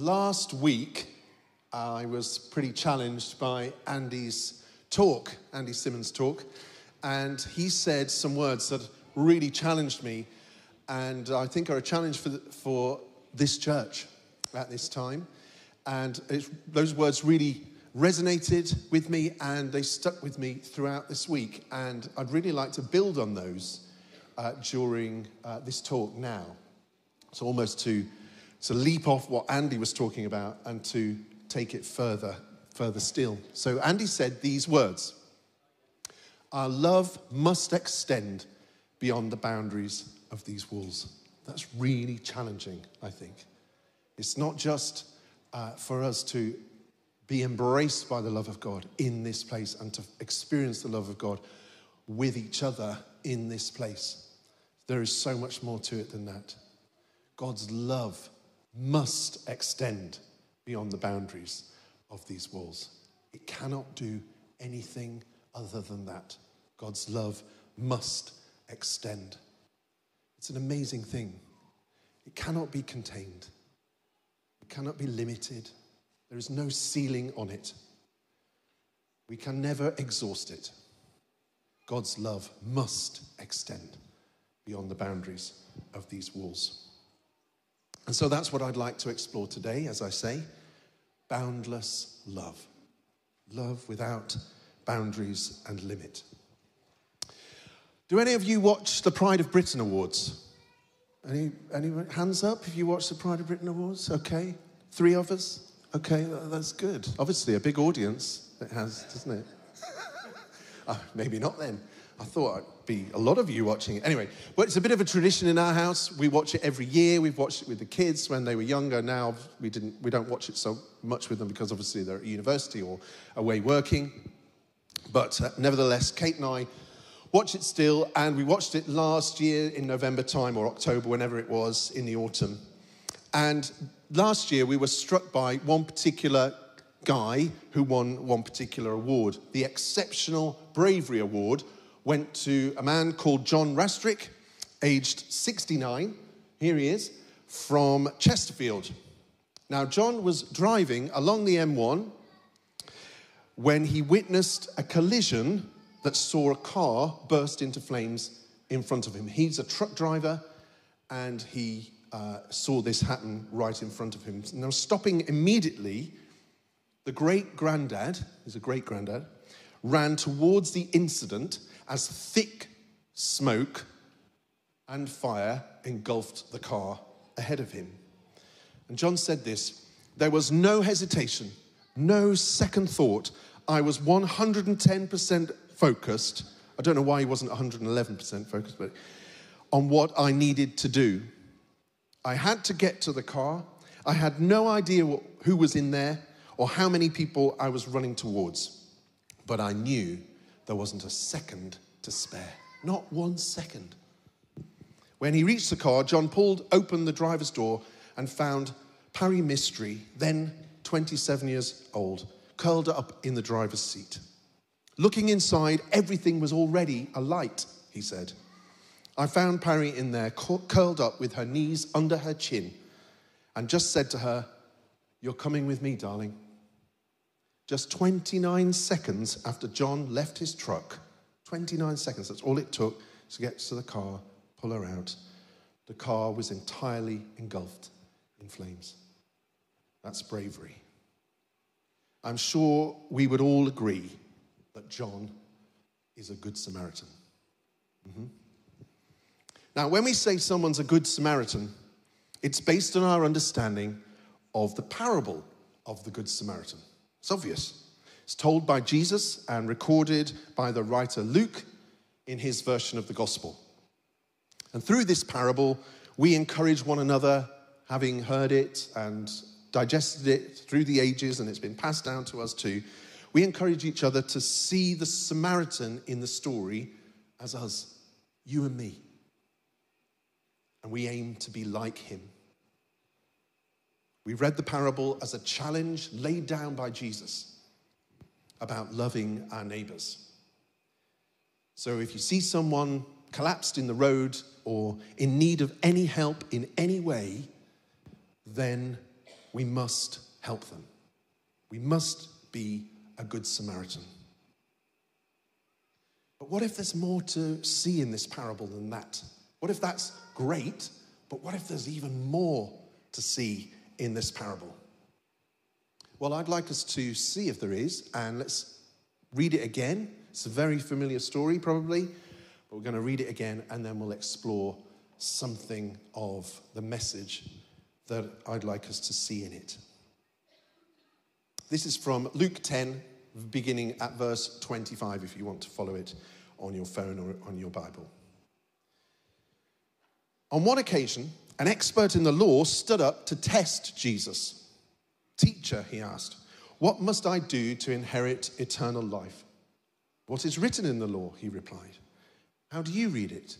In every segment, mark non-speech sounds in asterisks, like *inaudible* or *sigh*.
last week, I was pretty challenged by Andy's talk, Andy Simmons' talk, and he said some words that really challenged me and I think are a challenge for, the, for this church at this time. And those words really resonated with me and they stuck with me throughout this week. And I'd really like to build on those uh, during uh, this talk now. So, almost to, to leap off what Andy was talking about and to take it further, further still. So, Andy said these words Our love must extend beyond the boundaries of these walls. That's really challenging, I think. It's not just uh, for us to be embraced by the love of God in this place and to experience the love of God with each other in this place. There is so much more to it than that. God's love must extend beyond the boundaries of these walls. It cannot do anything other than that. God's love must extend. It's an amazing thing. It cannot be contained, it cannot be limited. There is no ceiling on it. We can never exhaust it. God's love must extend beyond the boundaries of these walls. And so that's what I'd like to explore today, as I say boundless love. Love without boundaries and limit. Do any of you watch the Pride of Britain Awards? Any, any hands up if you watch the Pride of Britain Awards? Okay. Three of us? Okay, that's good. Obviously, a big audience it has, doesn't it? *laughs* oh, maybe not then. I thought it'd be a lot of you watching it. Anyway, but it's a bit of a tradition in our house. We watch it every year. We've watched it with the kids when they were younger. Now we didn't. We don't watch it so much with them because obviously they're at university or away working. But uh, nevertheless, Kate and I watch it still, and we watched it last year in November time or October, whenever it was in the autumn. And last year we were struck by one particular guy who won one particular award. The Exceptional Bravery Award went to a man called John Rastrick, aged 69. Here he is, from Chesterfield. Now, John was driving along the M1 when he witnessed a collision that saw a car burst into flames in front of him. He's a truck driver and he uh, saw this happen right in front of him. Now, stopping immediately, the great granddad, he's a great granddad, ran towards the incident as thick smoke and fire engulfed the car ahead of him. And John said this there was no hesitation, no second thought. I was 110% focused. I don't know why he wasn't 111% focused, but on what I needed to do. I had to get to the car. I had no idea what, who was in there or how many people I was running towards. But I knew there wasn't a second to spare. Not one second. When he reached the car, John pulled open the driver's door and found Parry Mystery, then 27 years old, curled up in the driver's seat. Looking inside, everything was already alight, he said. I found Parry in there, curled up with her knees under her chin, and just said to her, You're coming with me, darling. Just 29 seconds after John left his truck, 29 seconds, that's all it took to get to the car, pull her out. The car was entirely engulfed in flames. That's bravery. I'm sure we would all agree that John is a good Samaritan. Mm-hmm. Now, when we say someone's a good Samaritan, it's based on our understanding of the parable of the Good Samaritan. It's obvious. It's told by Jesus and recorded by the writer Luke in his version of the gospel. And through this parable, we encourage one another, having heard it and digested it through the ages, and it's been passed down to us too, we encourage each other to see the Samaritan in the story as us, you and me. And we aim to be like him. We read the parable as a challenge laid down by Jesus about loving our neighbors. So if you see someone collapsed in the road or in need of any help in any way, then we must help them. We must be a good Samaritan. But what if there's more to see in this parable than that? What if that's great, but what if there's even more to see in this parable? Well, I'd like us to see if there is, and let's read it again. It's a very familiar story, probably, but we're going to read it again and then we'll explore something of the message that I'd like us to see in it. This is from Luke 10, beginning at verse 25, if you want to follow it on your phone or on your Bible. On one occasion, an expert in the law stood up to test Jesus. Teacher, he asked, what must I do to inherit eternal life? What is written in the law? He replied. How do you read it?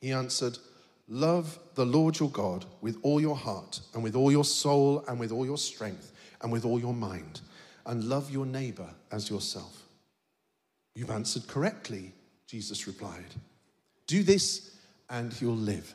He answered, Love the Lord your God with all your heart, and with all your soul, and with all your strength, and with all your mind, and love your neighbor as yourself. You've answered correctly, Jesus replied. Do this, and you'll live.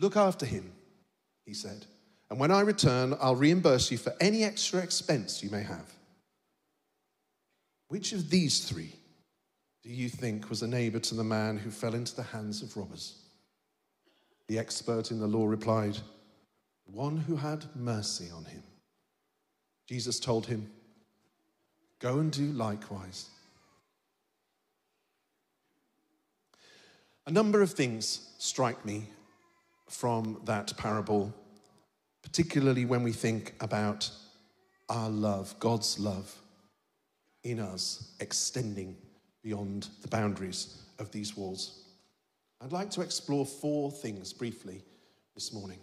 Look after him, he said, and when I return, I'll reimburse you for any extra expense you may have. Which of these three do you think was a neighbor to the man who fell into the hands of robbers? The expert in the law replied, One who had mercy on him. Jesus told him, Go and do likewise. A number of things strike me from that parable, particularly when we think about our love, God's love in us extending beyond the boundaries of these walls. I'd like to explore four things briefly this morning.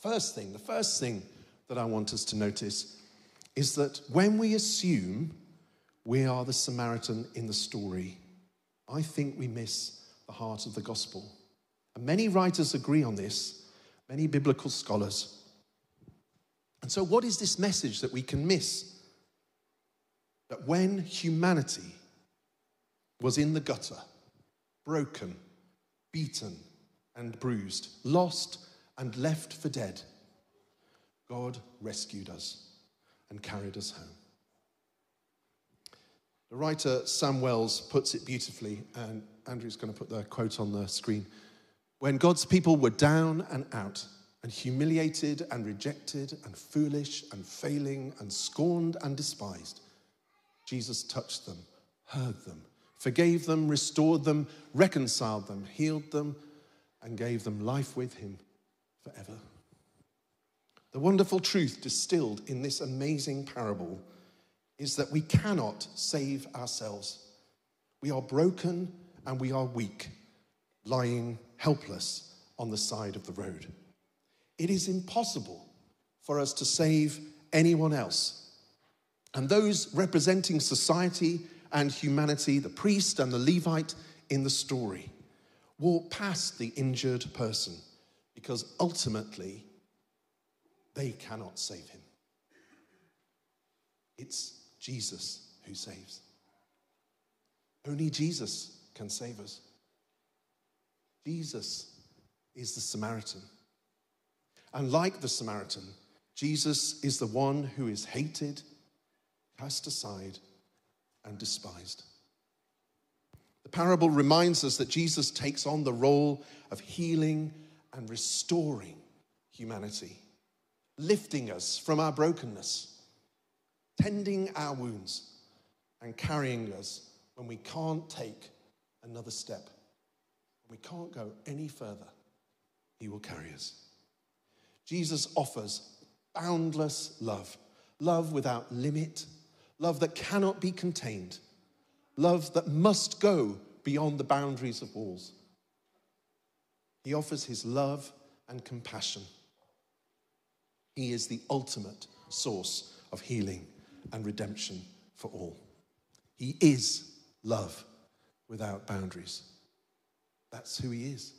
First thing, the first thing that I want us to notice is that when we assume we are the Samaritan in the story, I think we miss the heart of the gospel. And many writers agree on this, many biblical scholars. And so, what is this message that we can miss? That when humanity was in the gutter, broken, beaten, and bruised, lost, and left for dead, God rescued us and carried us home. The writer Sam Wells puts it beautifully, and Andrew's going to put the quote on the screen. When God's people were down and out, and humiliated and rejected and foolish and failing and scorned and despised, Jesus touched them, heard them, forgave them, restored them, reconciled them, healed them, and gave them life with him forever. The wonderful truth distilled in this amazing parable is that we cannot save ourselves. We are broken and we are weak, lying helpless on the side of the road. It is impossible for us to save anyone else. And those representing society and humanity, the priest and the Levite in the story, walk past the injured person because ultimately they cannot save him. It's Jesus who saves. Only Jesus can save us. Jesus is the Samaritan. And like the Samaritan, Jesus is the one who is hated, cast aside, and despised. The parable reminds us that Jesus takes on the role of healing and restoring humanity lifting us from our brokenness, tending our wounds, and carrying us when we can't take another step. We can't go any further, He will carry us. Jesus offers boundless love, love without limit, love that cannot be contained, love that must go beyond the boundaries of walls. He offers His love and compassion. He is the ultimate source of healing and redemption for all. He is love without boundaries. That's who He is.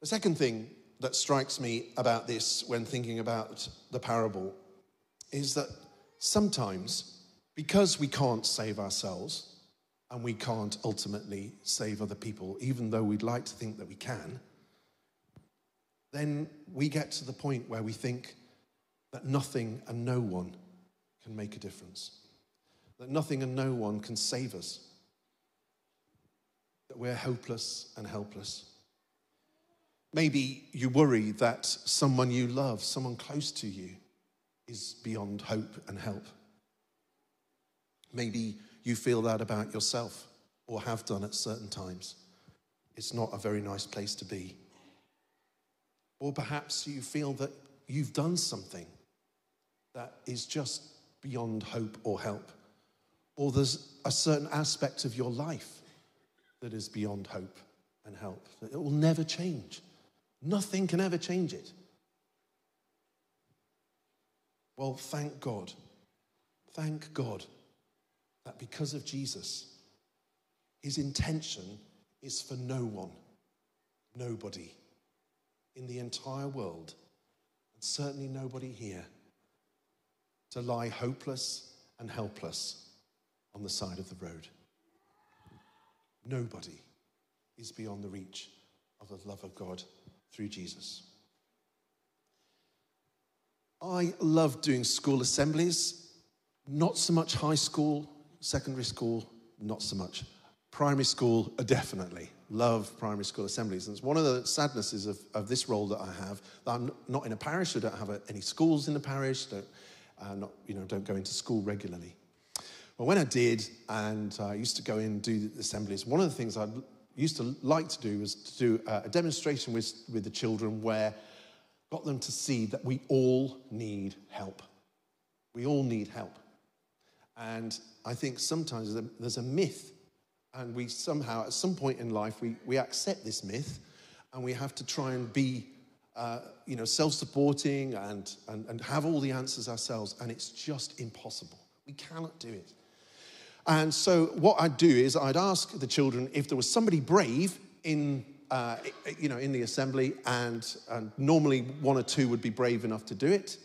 The second thing that strikes me about this when thinking about the parable is that sometimes, because we can't save ourselves and we can't ultimately save other people, even though we'd like to think that we can, then we get to the point where we think that nothing and no one can make a difference, that nothing and no one can save us, that we're hopeless and helpless. Maybe you worry that someone you love, someone close to you, is beyond hope and help. Maybe you feel that about yourself or have done at certain times. It's not a very nice place to be. Or perhaps you feel that you've done something that is just beyond hope or help. Or there's a certain aspect of your life that is beyond hope and help, it will never change. Nothing can ever change it. Well, thank God. Thank God that because of Jesus, his intention is for no one, nobody in the entire world, and certainly nobody here, to lie hopeless and helpless on the side of the road. Nobody is beyond the reach of the love of God through Jesus. I love doing school assemblies, not so much high school, secondary school, not so much. Primary school, uh, definitely. Love primary school assemblies. And it's one of the sadnesses of, of this role that I have that I'm not in a parish, I don't have any schools in the parish, don't, uh, not, you know, don't go into school regularly. But when I did, and I used to go in and do the assemblies, one of the things I'd used to like to do was to do a demonstration with, with the children where I got them to see that we all need help. We all need help. And I think sometimes there's a myth, and we somehow, at some point in life, we, we accept this myth, and we have to try and be, uh, you know, self-supporting and, and, and have all the answers ourselves, and it's just impossible. We cannot do it. And so what I'd do is I'd ask the children if there was somebody brave in, uh, you know, in the assembly, and, and normally one or two would be brave enough to do it.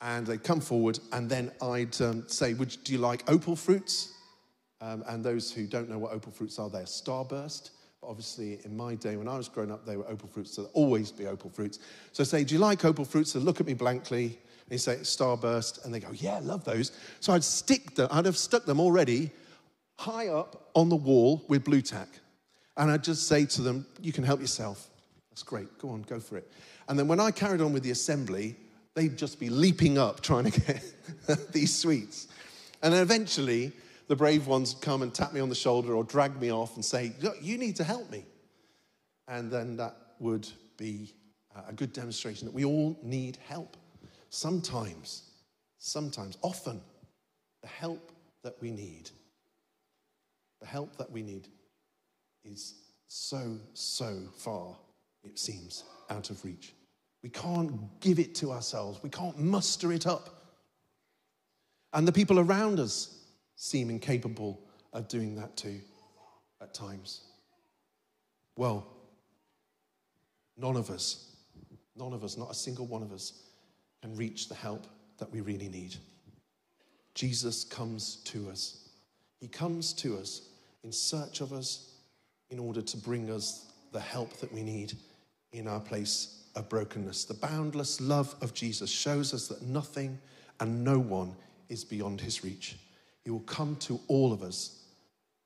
And they'd come forward, and then I'd um, say, would, do you like opal fruits? Um, and those who don't know what opal fruits are, they're starburst. But obviously, in my day, when I was growing up, they were opal fruits, so always be opal fruits. So I say, do you like opal fruits? They look at me blankly, and say starburst, and they go, yeah, love those. So I'd stick them, I'd have stuck them already high up on the wall with Blu Tack. And I'd just say to them, you can help yourself. That's great, go on, go for it. And then when I carried on with the assembly, they'd just be leaping up trying to get *laughs* these sweets. And then eventually, the brave ones come and tap me on the shoulder or drag me off and say, Look, you need to help me. And then that would be uh, a good demonstration that we all need help. Sometimes, sometimes, often, the help that we need, the help that we need is so, so far, it seems, out of reach. We can't give it to ourselves, we can't muster it up. And the people around us seem incapable of doing that too at times. Well, none of us, none of us, not a single one of us, and reach the help that we really need. Jesus comes to us. He comes to us in search of us in order to bring us the help that we need in our place of brokenness. The boundless love of Jesus shows us that nothing and no one is beyond his reach. He will come to all of us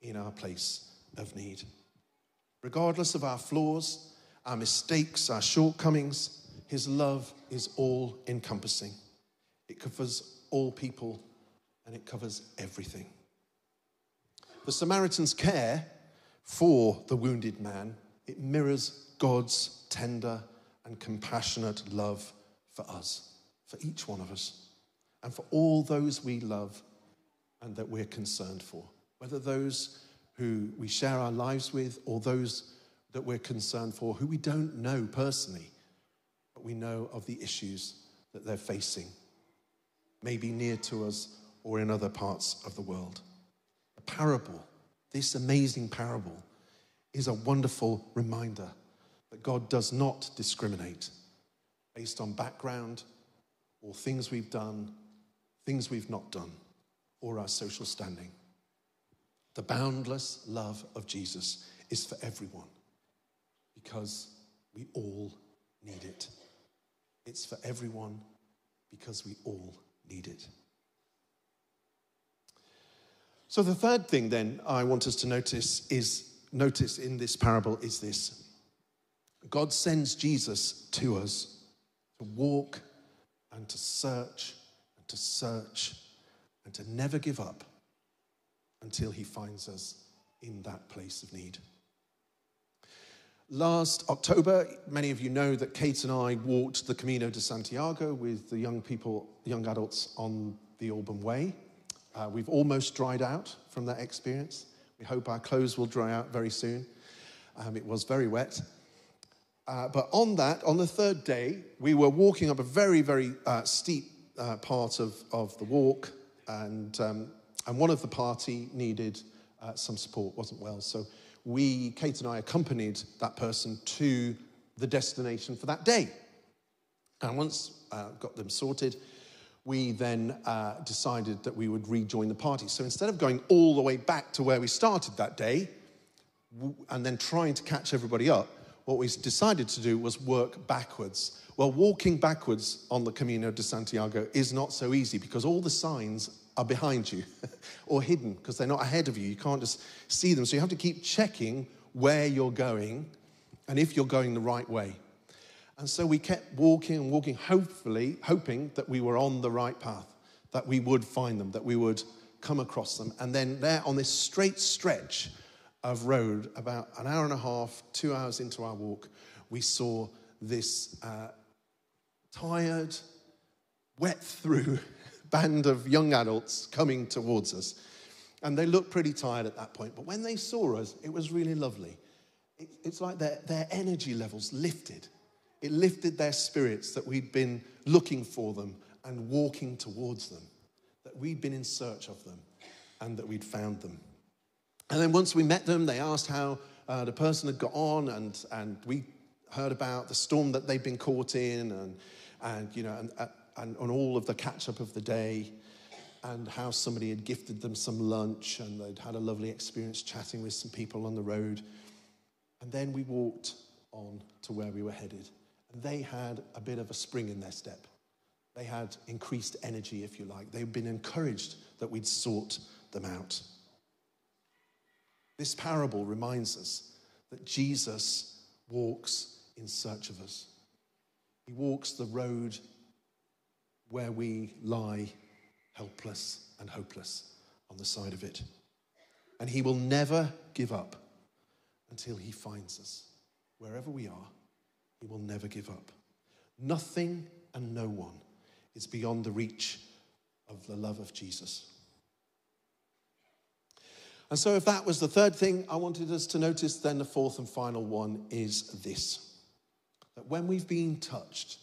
in our place of need. Regardless of our flaws, our mistakes, our shortcomings. His love is all encompassing. It covers all people and it covers everything. The Samaritan's care for the wounded man, it mirrors God's tender and compassionate love for us, for each one of us, and for all those we love and that we're concerned for, whether those who we share our lives with or those that we're concerned for who we don't know personally, but we know of the issues that they're facing, maybe near to us or in other parts of the world. A parable, this amazing parable, is a wonderful reminder that God does not discriminate based on background or things we've done, things we've not done, or our social standing. The boundless love of Jesus is for everyone because we all need it. It's for everyone because we all need it. So the third thing then I want us to notice is notice in this parable is this. God sends Jesus to us to walk and to search and to search and to never give up until he finds us in that place of need. Last October, many of you know that Kate and I walked the Camino de Santiago with the young people, young adults on the Alban Way. Uh, we've almost dried out from that experience. We hope our clothes will dry out very soon. Um, it was very wet. Uh, but on that, on the third day, we were walking up a very, very uh, steep uh, part of, of the walk, and um, and one of the party needed uh, some support, wasn't well. So we, Kate and I, accompanied that person to the destination for that day. And once uh, got them sorted, we then uh, decided that we would rejoin the party. So instead of going all the way back to where we started that day and then trying to catch everybody up, what we decided to do was work backwards. Well, walking backwards on the Camino de Santiago is not so easy because all the signs are behind you *laughs* or hidden because they're not ahead of you. You can't just see them. So you have to keep checking where you're going and if you're going the right way. And so we kept walking and walking, hopefully, hoping that we were on the right path, that we would find them, that we would come across them. And then there on this straight stretch of road, about an hour and a half, two hours into our walk, we saw this uh, tired, wet through band of young adults coming towards us. And they looked pretty tired at that point. But when they saw us, it was really lovely. It, it's like their, their energy levels lifted. It lifted their spirits that we'd been looking for them and walking towards them, that we'd been in search of them and that we'd found them. And then once we met them, they asked how uh, the person had got on, and, and we heard about the storm that they'd been caught in, and, and you know, and, uh, and on all of the catch up of the day and how somebody had gifted them some lunch and they'd had a lovely experience chatting with some people on the road. And then we walked on to where we were headed. And they had a bit of a spring in their step. They had increased energy, if you like. They'd been encouraged that we'd sought them out. This parable reminds us that Jesus walks in search of us. He walks the road where we lie helpless and hopeless on the side of it. And He will never give up until He finds us. Wherever we are, He will never give up. Nothing and no one is beyond the reach of the love of Jesus. And so, if that was the third thing I wanted us to notice, then the fourth and final one is this that when we've been touched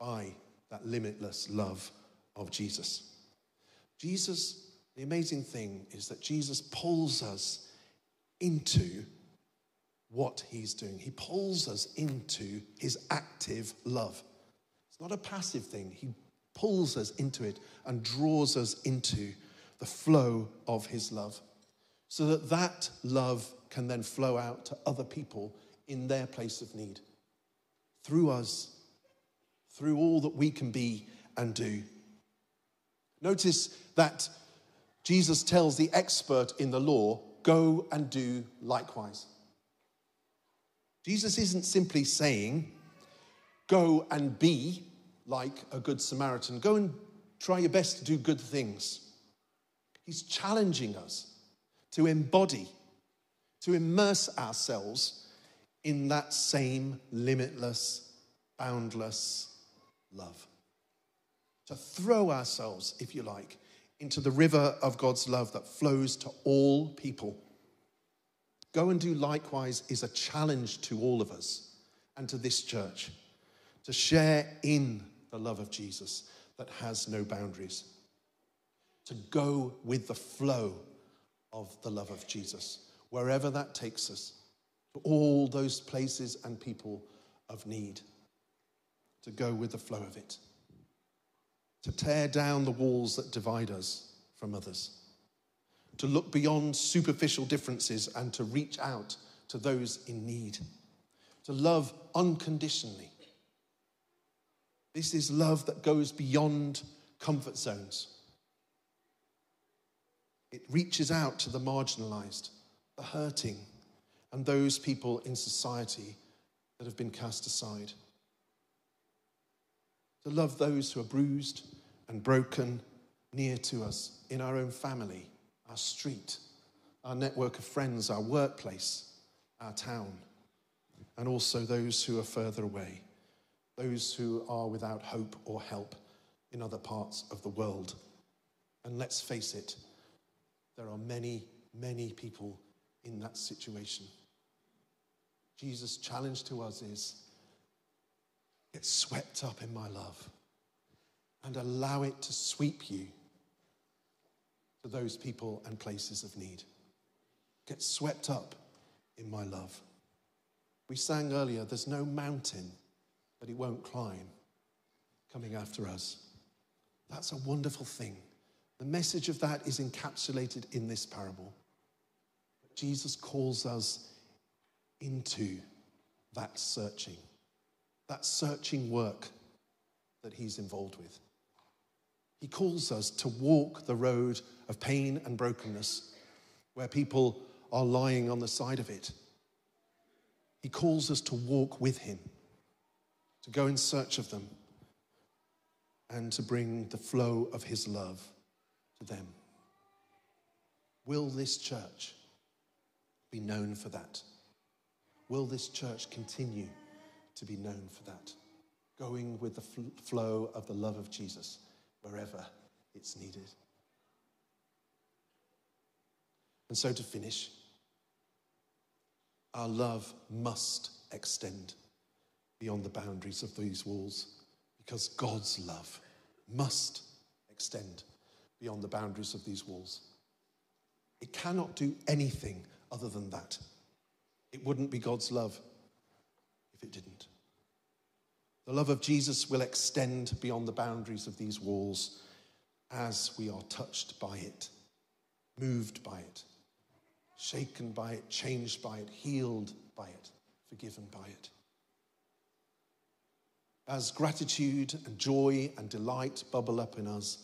by that limitless love of Jesus. Jesus, the amazing thing is that Jesus pulls us into what he's doing. He pulls us into his active love. It's not a passive thing. He pulls us into it and draws us into the flow of his love so that that love can then flow out to other people in their place of need through us through all that we can be and do. Notice that Jesus tells the expert in the law, go and do likewise. Jesus isn't simply saying, go and be like a good Samaritan, go and try your best to do good things. He's challenging us to embody, to immerse ourselves in that same limitless, boundless love. To throw ourselves, if you like, into the river of God's love that flows to all people. Go and do likewise is a challenge to all of us and to this church to share in the love of Jesus that has no boundaries, to go with the flow of the love of Jesus, wherever that takes us, to all those places and people of need, to go with the flow of it, to tear down the walls that divide us from others, to look beyond superficial differences and to reach out to those in need, to love unconditionally. This is love that goes beyond comfort zones. It reaches out to the marginalized, the hurting, and those people in society that have been cast aside. To love those who are bruised and broken near to us in our own family, our street, our network of friends, our workplace, our town, and also those who are further away, those who are without hope or help in other parts of the world. And let's face it, there are many, many people in that situation. Jesus' challenge to us is get swept up in my love and allow it to sweep you to those people and places of need. Get swept up in my love. We sang earlier, there's no mountain that he won't climb coming after us. That's a wonderful thing. The message of that is encapsulated in this parable. Jesus calls us into that searching, that searching work that he's involved with. He calls us to walk the road of pain and brokenness where people are lying on the side of it. He calls us to walk with him, to go in search of them, and to bring the flow of his love to them. Will this church be known for that? Will this church continue to be known for that? Going with the fl- flow of the love of Jesus wherever it's needed. And so to finish, our love must extend beyond the boundaries of these walls because God's love must extend beyond the boundaries of these walls. It cannot do anything other than that. It wouldn't be God's love it didn't. The love of Jesus will extend beyond the boundaries of these walls as we are touched by it, moved by it, shaken by it, changed by it, healed by it, forgiven by it. As gratitude and joy and delight bubble up in us,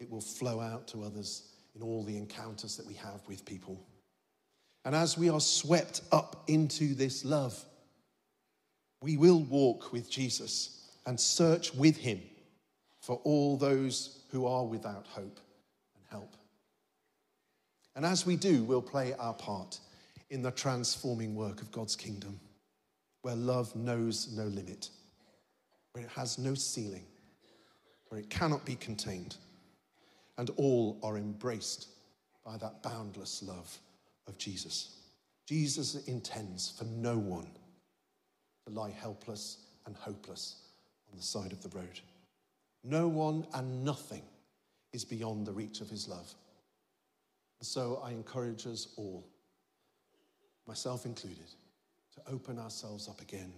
it will flow out to others in all the encounters that we have with people. And as we are swept up into this love, we will walk with Jesus and search with him for all those who are without hope and help. And as we do, we'll play our part in the transforming work of God's kingdom, where love knows no limit, where it has no ceiling, where it cannot be contained and all are embraced by that boundless love of Jesus. Jesus intends for no one to lie helpless and hopeless on the side of the road. No one and nothing is beyond the reach of his love. And so I encourage us all, myself included, to open ourselves up again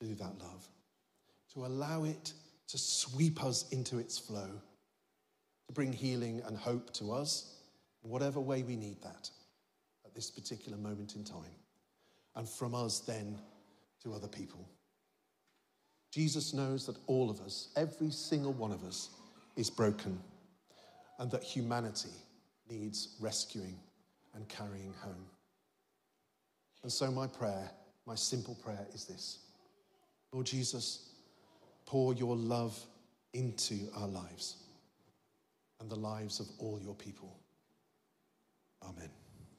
to that love, to allow it to sweep us into its flow to bring healing and hope to us whatever way we need that at this particular moment in time. And from us then to other people. Jesus knows that all of us, every single one of us, is broken and that humanity needs rescuing and carrying home. And so, my prayer my simple prayer is this Lord Jesus, pour your love into our lives and the lives of all your people. Amen.